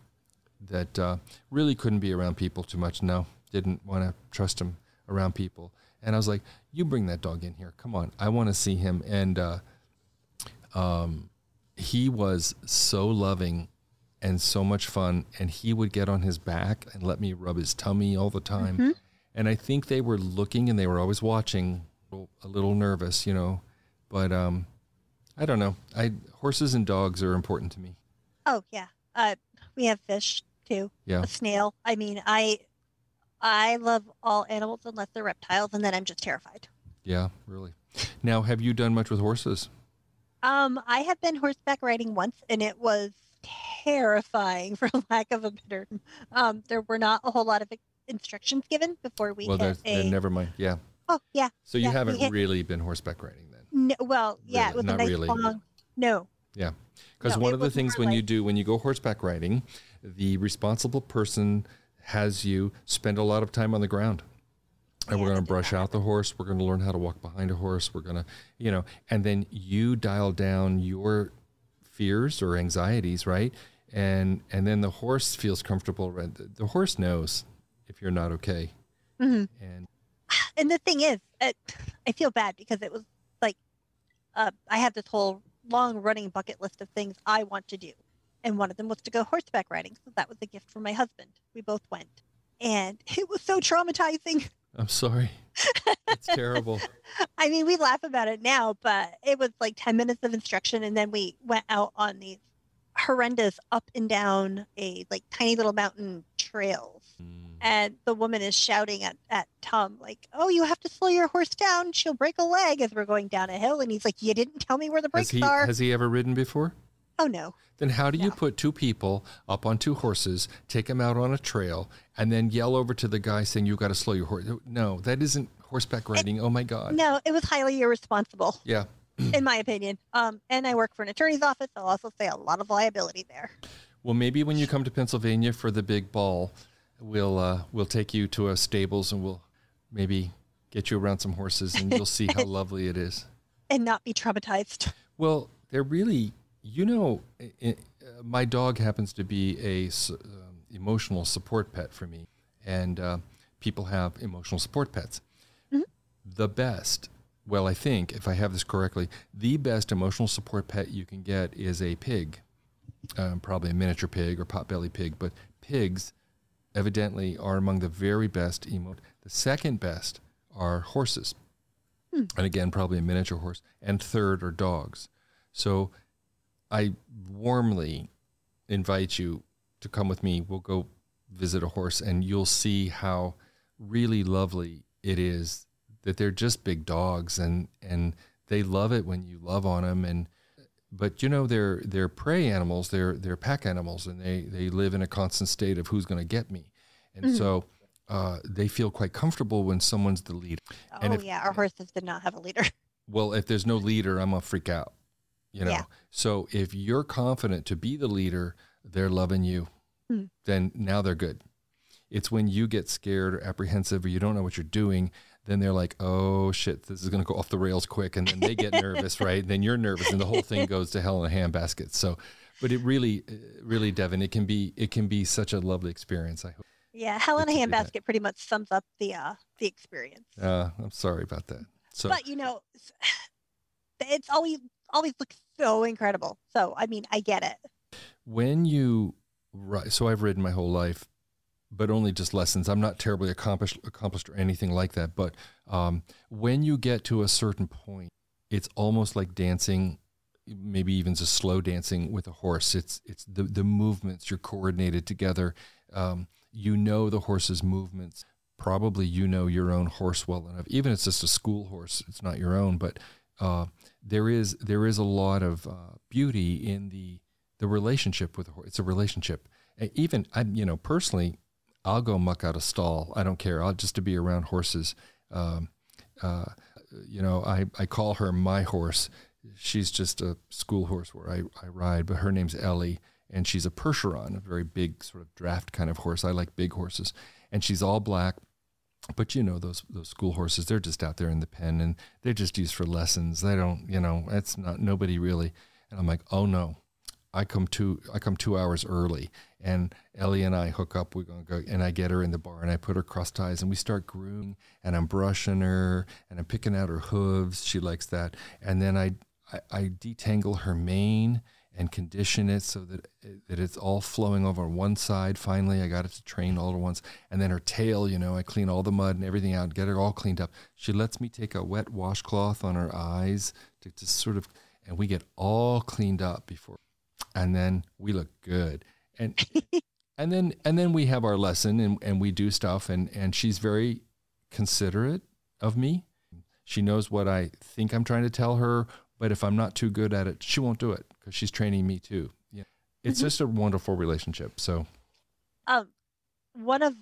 that uh, really couldn't be around people too much. No didn't want to trust him around people. And i was like you bring that dog in here. Come on. I want to see him. And uh, um, he was so loving and so much fun and he would get on his back and let me rub his tummy all the time Mhm. and I think they were looking and they were always watching, a little nervous, you know. But um, I don't know. I horses and dogs are important to me. Oh yeah. Uh, we have fish too. Yeah. A snail. I mean, I I love all animals unless they're reptiles, and then I'm just terrified. Yeah, really. Now, have you done much with horses? Um, I have been horseback riding once, and it was terrifying, *laughs* for lack of a better. Um, there were not a whole lot of instructions given before we well, then a. never mind. Yeah. Oh yeah. So you Yeah, haven't really been horseback riding then, No, well, yeah, Really? it was Not a nice really. long. No. Yeah, because No, one of the things when you do when you go horseback riding, the responsible person has you spend a lot of time on the ground. And Yeah, we're going to brush out the horse. We're going to learn how to walk behind a horse. We're going to, you know, and then you dial down your fears or anxieties, right? And and then the horse feels comfortable. right? The, the horse knows if you're not okay. hmm And And the thing is, it, I feel bad because it was like, uh, I have this whole long running bucket list of things I want to do. And one of them was to go horseback riding. So that was a gift from my husband. We both went. And *laughs* it was so traumatizing. I'm sorry. It's terrible. *laughs* I mean, we laugh about it now, but it was like 10 minutes of instruction. And then we went out on these horrendous up and down a like tiny little mountain trails. Mm. And the woman is shouting at, at Tom, like, oh, you have to slow your horse down. She'll break a leg as we're going down a hill. And he's like, you didn't tell me where the Has brakes he are. has he ever ridden before? Oh, no. Then how do you put two people up on two horses, take them out on a trail, and then yell over to the guy saying You've got to slow your horse? No, that isn't horseback riding. Oh my God. No, it was highly irresponsible, Yeah. *clears throat* in my opinion. Um, and I work for an attorney's office. I'll also say a lot of liability there. Well, maybe when you come to Pennsylvania for the big ball, we'll uh, we'll take you to a stables and we'll maybe get you around some horses and you'll see how *laughs* lovely it is. And not be traumatized. Well, they're really, you know, i i uh, my dog happens to be a um, emotional support pet for me, and uh, people have emotional support pets. Mhm. The best, well, I think if I have this correctly, the best emotional support pet you can get is a pig, um, probably a miniature pig or potbelly pig, but pigs evidently are among the very best emo. The second best are horses. Hmm. And again, probably a miniature horse. And third are dogs. So I warmly invite you to come with me. We'll go visit a horse and you'll see how really lovely it is that they're just big dogs and, and they love it when you love on them. And, but you know, they're, they're prey animals. They're, they're pack animals and they, they live in a constant state of who's going to get me. And Mhm. so, uh, they feel quite comfortable when someone's the leader. And oh, if- yeah. Our horses did not have a leader. Well, if there's no leader, I'm gonna freak out. You know. Yeah. So if you're confident to be the leader, they're loving you. Hmm. Then now they're good. It's when you get scared or apprehensive or you don't know what you're doing, then they're like, "Oh shit, this is gonna go off the rails quick," and then they get nervous, *laughs* right? Then you're nervous, and the whole thing goes to hell in a handbasket. So, but it really, uh, really, Devann, it can be, it can be such a lovely experience. I hope. Yeah. Hell in a Let's do that. handbasket pretty much sums up the, uh, the experience. Uh, I'm sorry about that. So. but you know *sighs* it's always always look so incredible so i mean i get it when you ri- so I've ridden my whole life, but only just lessons. I'm not terribly accomplished, accomplished or anything like that. But um, when you get to a certain point, it's almost like dancing, maybe even just slow dancing with a horse. It's it's the the movements you're coordinated together. Um, you know the horse's movements. Probably you know your own horse well enough. Even if it's just a school horse, it's not your own, but uh, there is there is a lot of uh, beauty in the the relationship with the horse. It's a relationship. Even I, you know, personally, I'll go muck out a stall. I don't care. I'll just to be around horses. Um, uh, you know, I, I call her my horse. She's just a school horse where I, I ride, but her name's Ellie, and she's a Percheron, a very big sort of draft kind of horse. I like big horses, and she's all black. But you know those those school horses, they're just out there in the pen, and they're just used for lessons. They don't, you know, it's not nobody really. And I'm like, oh no, I come two I come two hours early, and Ellie and I hook up. We're gonna go, and I get her in the bar, and I put her cross ties, and we start grooming, and I'm brushing her, and I'm picking out her hooves. She likes that, and then I I, I detangle her mane and condition it so that that it's all flowing over one side. Finally, I got it to train all at once, and then her tail. You know, I clean all the mud and everything out, get her all cleaned up. She lets me take a wet washcloth on her eyes to, to sort of, and we get all cleaned up before and then we look good and *laughs* and then and then we have our lesson and, and we do stuff and and she's very considerate of me she knows what i think i'm trying to tell her but if i'm not too good at it she won't do it because she's training me too yeah it's mm-hmm. just a wonderful relationship so um one of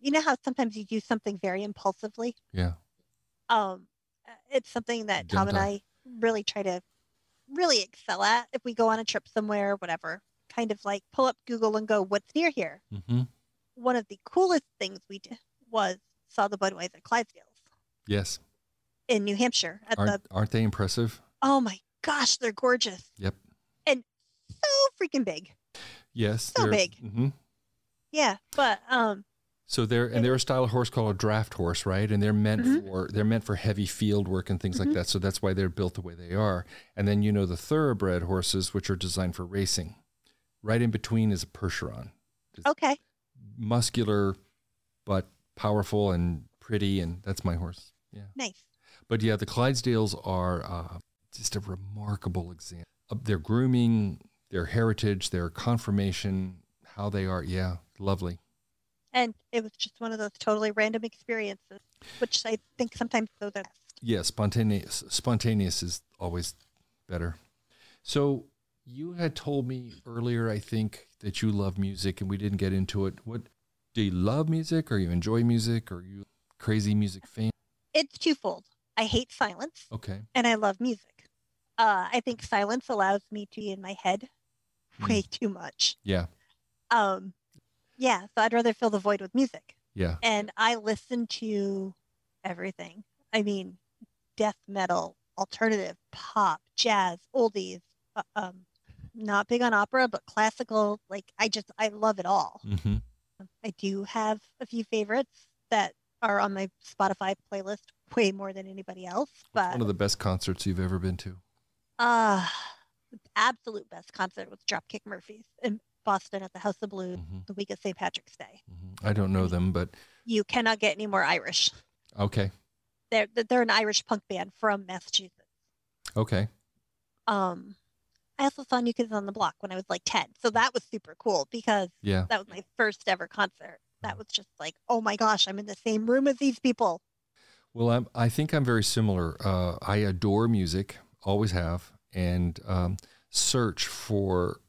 you know how sometimes you do something very impulsively yeah um it's something that Don't tom and I? Really try to really excel at if we go on a trip somewhere, whatever. Kind of like pull up Google and go, what's near here? Mm-hmm. One of the coolest things we did was saw the Budweiser Clydesdales. Yes. In New Hampshire. At aren't, the, aren't they impressive? Oh my gosh, they're gorgeous. Yep. Freaking big. Yes. So big. Mm-hmm. Yeah, but um, so they're and they're a style of horse called a draft horse, right? And they're meant mm-hmm. for they're meant for heavy field work and things mm-hmm. like that. So that's why they're built the way they are. And then you know the thoroughbred horses, which are designed for racing. Right in between is a Percheron. It's okay. Muscular, but powerful and pretty, and that's my horse. Yeah. Nice. But yeah, the Clydesdales are uh, just a remarkable example of their grooming, their heritage, their conformation, how they are. Yeah, lovely and it was just one of those totally random experiences, which I think sometimes so the best. Yeah, spontaneous. Spontaneous is always better. So you had told me earlier, I think, that you love music, and we didn't get into it. What do you love music, or you enjoy music, or you crazy music fan? It's twofold. I hate silence. Okay. And I love music. Uh, I think silence allows me to be in my head mm. way too much. Yeah. Um, yeah, so I'd rather fill the void with music. Yeah. And I listen to everything. I mean, death metal, alternative, pop, jazz, oldies. Uh, um, not big on opera, but classical. Like I just I love it all. Mm-hmm. I do have a few favorites that are on my Spotify playlist way more than anybody else. But What's one of the best concerts you've ever been to. Uh the absolute best concert was Dropkick Murphys, in Boston at the House of Blues mm-hmm. the week of St. Patrick's Day. Mm-hmm. I don't know them, but you cannot get any more Irish. Okay. They're they're an Irish punk band from Massachusetts. Okay. Um, I also saw New Kids on the Block when I was like ten, so that was super cool because yeah, that was my first ever concert. That was just like, oh my gosh, I'm in the same room as these people. Well, I'm, I think I'm very similar. Uh, I adore music, always have, and um, search for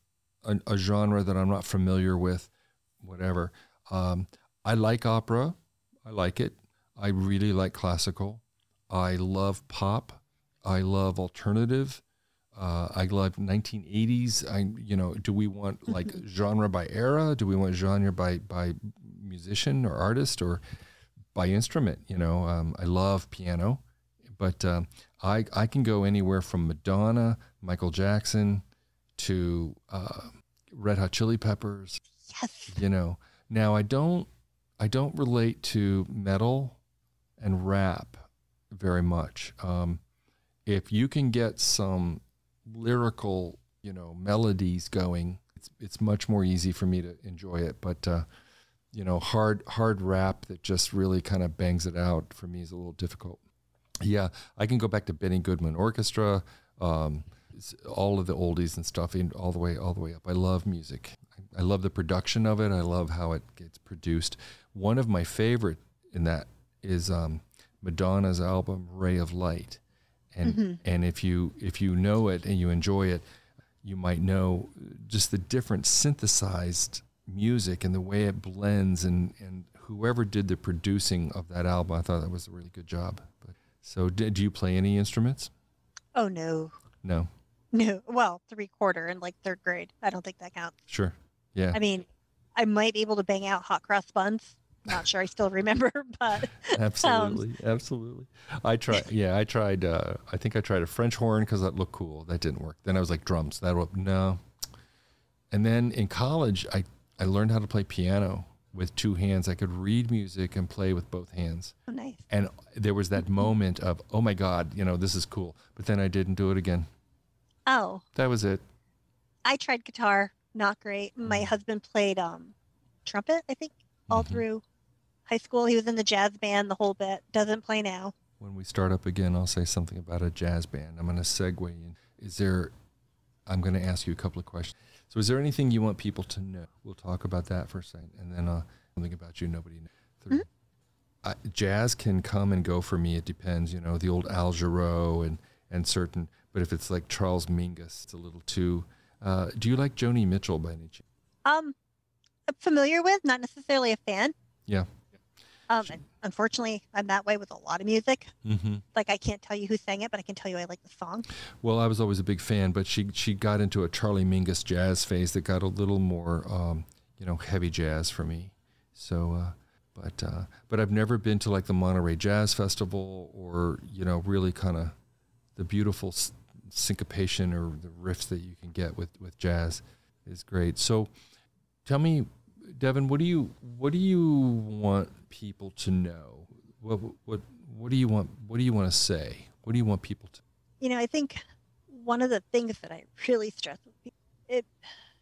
a, a, genre that I'm not familiar with, whatever. Um, I like opera. I like it. I really like classical. I love pop. I love alternative. Uh, I love 1980s. I, you know, do we want *laughs* like genre by era? Do we want genre by by musician or artist or by instrument? You know, um, I love piano, but um, I I can go anywhere from Madonna, Michael Jackson, to uh, Red Hot Chili Peppers. Yes. You know, now I don't I don't relate to metal and rap very much. Um, if you can get some lyrical, you know, melodies going, it's it's much more easy for me to enjoy it. But uh, you know, hard hard rap that just really kind of bangs it out for me is a little difficult. Yeah, I can go back to Benny Goodman Orchestra, um, all of the oldies and stuff, and all the way all the way up. I love music. I love the production of it. I love how it gets produced. One of my favorite in that is um, Madonna's album Ray of Light, and Mm-hmm. and if you if you know it and you enjoy it, you might know just the different synthesized music and the way it blends and and whoever did the producing of that album, I thought that was a really good job. But so, did do you play any instruments? Oh no, No, no. *laughs* Well, three quarter in like third grade. I don't think that counts. sure, yeah, I mean, I might be able to bang out hot cross buns. Not sure I still remember, *laughs* but *laughs* absolutely, absolutely. I tried, yeah, I tried. Uh, I think I tried a French horn because that looked cool. That didn't work. Then I was like drums. That would no. And then in college, I I learned how to play piano with two hands. I could read music and play with both hands. oh, nice. And there was that moment of, oh my God, you know, this is cool. But then I didn't do it again. Oh, That was it. I tried guitar. Not great. My Mm. husband played um, trumpet. I think all Mhm. through high school. He was in the jazz band the whole bit. Doesn't play now. When we start up again, I'll say something about a jazz band. I'm going to segue in. Is there, I'm going to ask you a couple of questions. So, is there anything you want people to know? We'll talk about that for a second. And then uh, something about you nobody knows. 3 I, jazz can come and go for me. It depends, you know, the old Al Jarreau and, and certain, but if it's like Charles Mingus, it's a little too. Uh, do you like Joni Mitchell by any chance? Um, I'm familiar with, not necessarily a fan. Yeah. Um, She- unfortunately, I'm that way with a lot of music. Mm-hmm. Like I can't tell you who sang it, but I can tell you I like the song. Well, I was always a big fan, but she she got into a Charlie Mingus jazz phase that got a little more, um, you know, heavy jazz for me. So, uh, but uh, but I've never been to like the Monterey Jazz Festival or you know really kind of the beautiful syncopation or the riffs that you can get with with jazz is great. So, tell me, Devann, what do you what do you want people to know? What what what do you want what do you want to say? What do you want people to You know, I think one of the things that I really stress with people, it,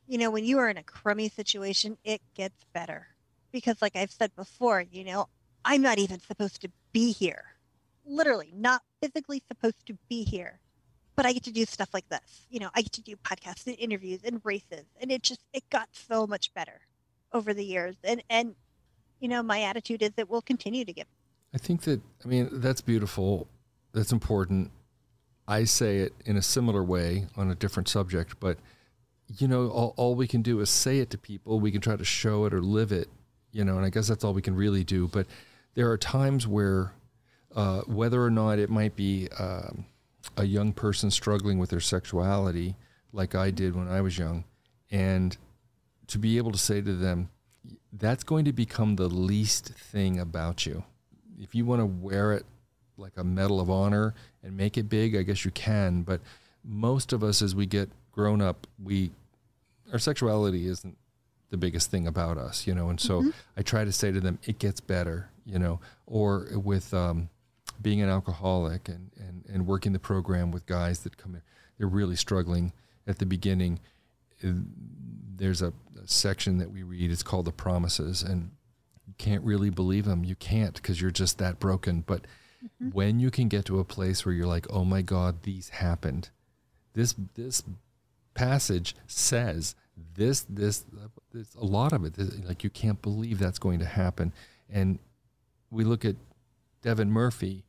you know, when you are in a crummy situation, it gets better. Because, like I've said before, you know, I'm not even supposed to be here. Literally, not physically supposed to be here. But I get to do stuff like this. You know, I get to do podcasts and interviews and races. And it just, it got so much better over the years. And, and, you know, my attitude is that we'll continue to get I think that I mean that's beautiful. That's important. I say it in a similar way on a different subject, but you know, all, all we can do is say it to people. We can try to show it or live it, you know, and I guess that's all we can really do. But there are times where, uh, whether or not it might be um, a young person struggling with their sexuality, like I did when I was young, and to be able to say to them, that's going to become the least thing about you if you want to wear it like a medal of honor and make it big, I guess you can. But most of us, as we get grown up, we our sexuality isn't the biggest thing about us, you know. And so I try to say to them, it gets better, you know. Or with um, being an alcoholic and, and and working the program with guys that come in, they're really struggling at the beginning. Uh, There's a, a section that we read. It's called the promises, and you can't really believe them. You can't because you're just that broken. But when you can get to a place where you're like, oh my God, these happened. This this passage says this this, this a lot of it. This- like you can't believe that's going to happen. And we look at Devann Murphy.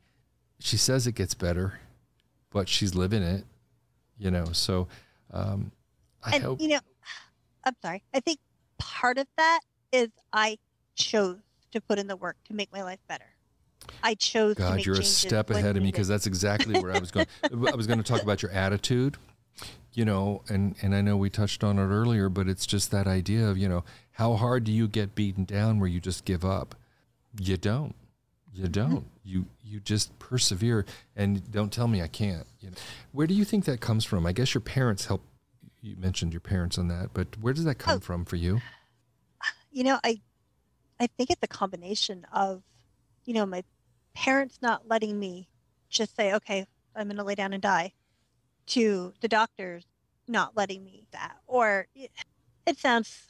She says it gets better, but she's living it. You know. So um, I and hope. you know i'm sorry i think part of that is i chose to put in the work to make my life better i chose to God, you're a step ahead of me because that's exactly where I was going. *laughs* I was going to talk about your attitude, you know, and and I know we touched on it earlier, but it's just that idea of you know how hard do you get beaten down where you just give up? You don't. You don't. You you just persevere and don't tell me I can't. You know. Where do you think that comes from? I guess your parents help. You mentioned your parents on that, but where does that come Oh. from for you? you know i i think it's a combination of you know my parents not letting me just say okay i'm going to lay down and die to the doctors not letting me that or it, it sounds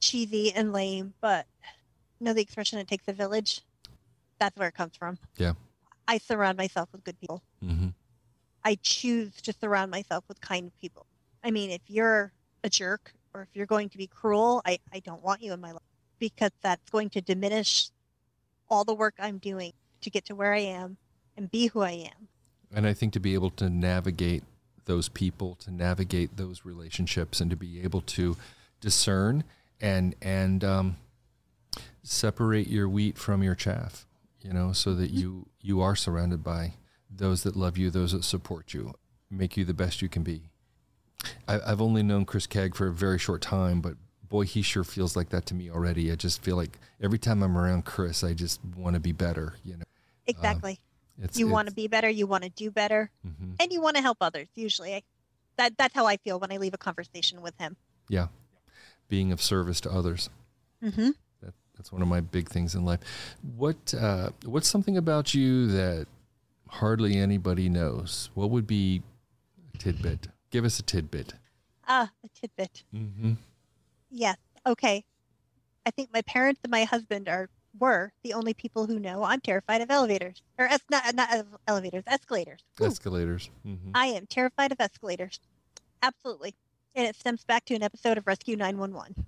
cheesy and lame but know the expression "it takes a village." That's where it comes from. Yeah. I surround myself with good people. Mm-hmm. I choose to surround myself with kind people. I mean, if you're a jerk or if you're going to be cruel, I, I don't want you in my life because that's going to diminish all the work I'm doing to get to where I am and be who I am. And I think to be able to navigate those people, to navigate those relationships, and to be able to discern and and um, separate your wheat from your chaff, you know, so that you you are surrounded by those that love you, those that support you, make you the best you can be. I, I've only known Chris Kegg for a very short time, but boy, he sure feels like that to me already. I just feel like every time I'm around Chris, I just want to be better. You know, Exactly. it's, you want to be better, you want to do better, mhm. and you want to help others. Usually, I, that that's how I feel when I leave a conversation with him. yeah, being of service to others. Mm-hmm. That, that's one of my big things in life. What uh, what's something about you that hardly anybody knows? What would be a tidbit? Give us a tidbit. Ah, a tidbit. Mm-hmm. Yes. Okay. I think my parents and my husband are were the only people who know I'm terrified of elevators or es- not not of elevators, escalators. Ooh, Escalators. Mm-hmm. I am terrified of escalators. Absolutely. And it stems back to an episode of Rescue 911.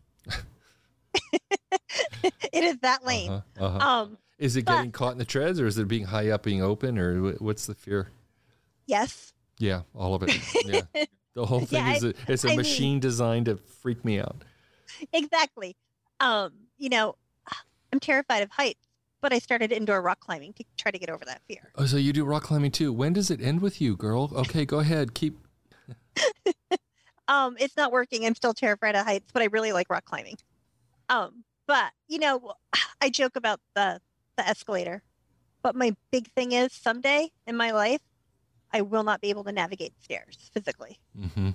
*laughs* it is that lame. Uh-huh, uh-huh. Um, is it but- getting caught in the treads, or is it being high up, being open, or what's the fear? yes. Yeah, all of it. *laughs* Yeah, the whole thing Yeah, is a, it's a I mean- machine designed to freak me out. exactly. Um, you know, I'm terrified of heights, but I started indoor rock climbing to try to get over that fear. Oh, so you do rock climbing too? When does it end with you, girl? Okay, go ahead. Keep. *laughs* Um, it's not working. I'm still terrified of heights, but I really like rock climbing. Um, but you know, *sighs* I joke about the the escalator, but my big thing is someday in my life, I will not be able to navigate stairs physically. Mm-hmm.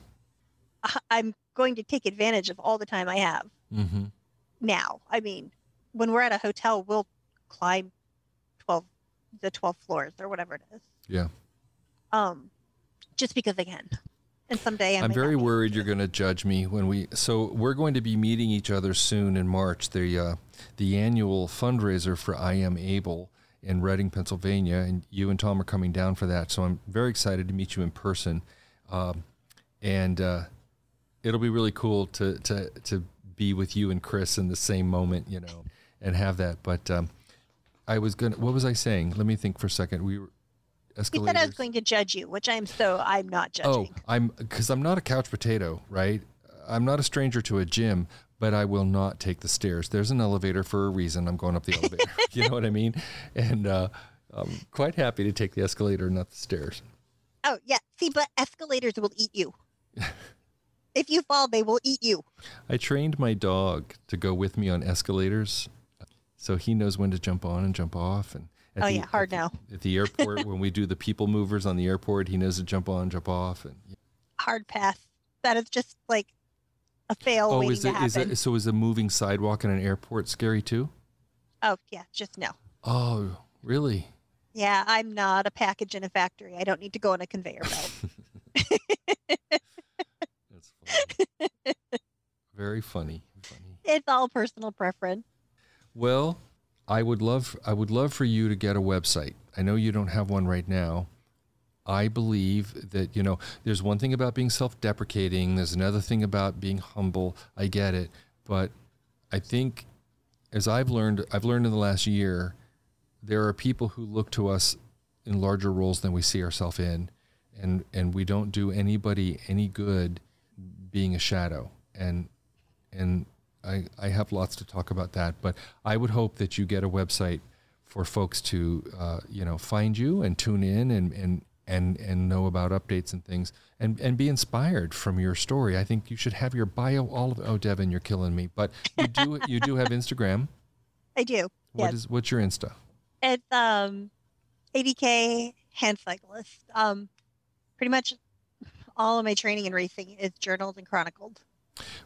I- I'm going to take advantage of all the time I have Mm-hmm. now. I mean, when we're at a hotel, we'll climb twelve the twelve floors or whatever it is. Yeah. Um, just because I can. And someday I I'm very not be able worried you're going to judge me when we. So we're going to be meeting each other soon in March. The uh, the annual fundraiser for IM ABLE in Reading, Pennsylvania, and you and Tom are coming down for that. So I'm very excited to meet you in person, um, and uh, it'll be really cool to to to be with you and Chris in the same moment, you know, and have that. But um, I was gonna. What was I saying? Let me think for a second. We were. He Escalators. said I was going to judge you, which I'm so I'm not judging. Oh. I'm because I'm not a couch potato, right? I'm not a stranger to a gym, but I will not take the stairs. There's an elevator for a reason. I'm going up the elevator. *laughs* you know what I mean? And uh, I'm quite happy to take the escalator, not the stairs. Oh, yeah. See, but escalators will eat you. *laughs* if you fall, they will eat you. I trained my dog to go with me on escalators, so he knows when to jump on and jump off. And Oh, the- yeah, hard at the- now. At the airport, when we do the people movers on the airport, he knows to jump on, jump off, and Hard pass. That is just like a fail oh, is it is it so? Is a moving sidewalk in an airport scary too? Oh, yeah. Just no. Oh, really? Yeah, I'm not a package in a factory. I don't need to go on a conveyor belt. *laughs* *laughs* That's funny. Very funny. Funny. it's all personal preference. Well, I would love I would love for you to get a website. I know you don't have one right now. I believe that, you know, there's one thing about being self-deprecating, there's another thing about being humble. I get it, but I think as I've learned I've learned in the last year, there are people who look to us in larger roles than we see ourselves in and and we don't do anybody any good being a shadow. And and I, I have lots to talk about that, but I would hope that you get a website for folks to, uh, you know, find you and tune in and, and, and, and know about updates and things and, and be inspired from your story. I think you should have your bio all of, oh, Devann, you're killing me, but you do, you do have Instagram. *laughs* I do. What Yes. is, what's your Insta? It's um ADK hand cyclist. Um pretty much all of my training and racing is journaled and chronicled.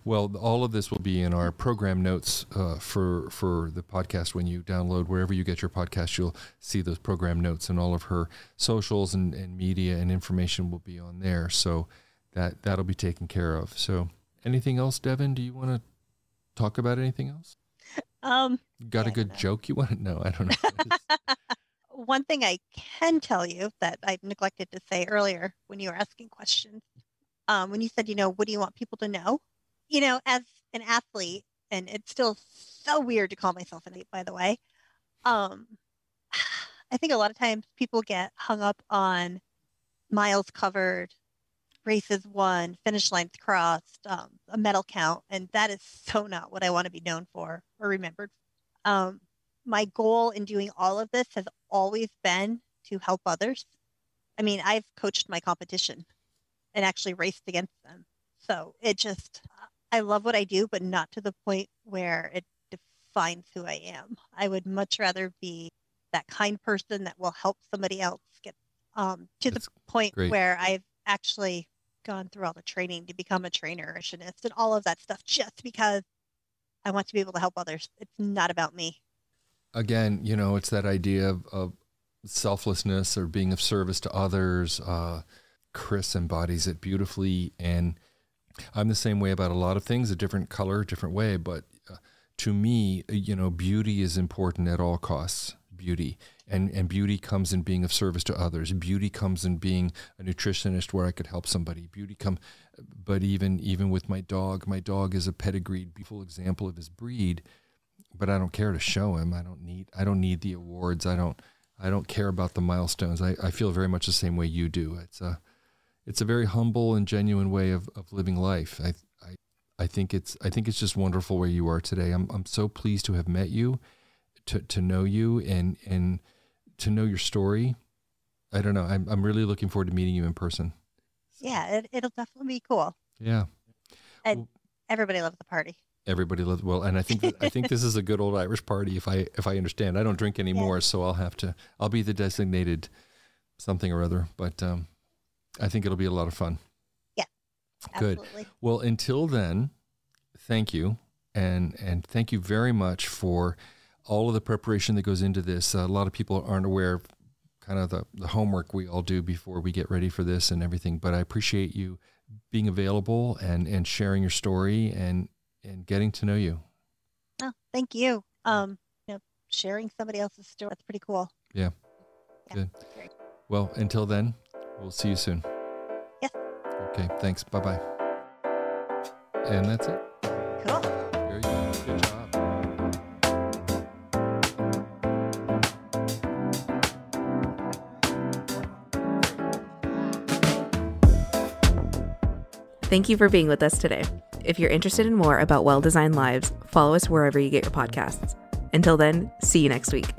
Well, all of this will be in our program notes uh, for for the podcast. When you download wherever you get your podcast, you'll see those program notes, and all of her socials and, and media and information will be on there. So that that'll be taken care of. So, anything else, Devann? Do you want to talk about anything else? Um, Got Yeah, a good joke you want to know? I don't know. *laughs* one thing I can tell you that I neglected to say earlier when you were asking questions, um, when you said, you know, what do you want people to know? You know, as an athlete, and it's still so weird to call myself an athlete, by the way. Um, I think a lot of times people get hung up on miles covered, races won, finish lines crossed, um, a medal count, and that is so not what I want to be known for or remembered. Um, my goal in doing all of this has always been to help others. I mean, I've coached my competition and actually raced against them. So it just, I love what I do, but not to the point where it defines who I am. I would much rather be that kind person that will help somebody else get um, to That's the point great. where I've actually gone through all the training to become a trainer, and all of that stuff just because I want to be able to help others. It's not about me. Again, you know, it's that idea of, of selflessness or being of service to others. Uh, Chris embodies it beautifully. And I'm the same way about a lot of things, a different color, different way. But uh, to me, uh, you know, beauty is important at all costs. Beauty and and beauty comes in being of service to others. Beauty comes in being a nutritionist where I could help somebody. Beauty come, but even even with my dog, my dog is a pedigreed, beautiful example of his breed. But I don't care to show him. I don't need I don't need the awards. I don't I don't care about the milestones. I, I feel very much the same way you do. It's a it's a very humble and genuine way of, of living life. I, I I think it's I think it's just wonderful where you are today. I'm I'm so pleased to have met you, to to know you and and to know your story. I don't know. I'm I'm really looking forward to meeting you in person. Yeah, it, it'll definitely be cool. Yeah. And everybody loves the party. Everybody loves well, and I think that, I think this is a good old Irish party. If I if I understand, I don't drink anymore, so I'll have to. I'll be the designated something or other, but um, I think it'll be a lot of fun. Yeah. Good. Absolutely. Well, until then, thank you, and and thank you very much for all of the preparation that goes into this. a lot of people aren't aware of kind of the, the homework we all do before we get ready for this and everything. But I appreciate you being available and and sharing your story and and getting to know you. Oh, thank you. Um, you know, sharing somebody else's story, that's pretty cool. Yeah. Yeah, Good. Well, until then, we'll see you soon. Yes. Okay. Thanks. Bye bye. And that's it. Cool. Very good. Good job. Thank you for being with us today. If you're interested in more about well designed lives, follow us wherever you get your podcasts. Until then, see you next week.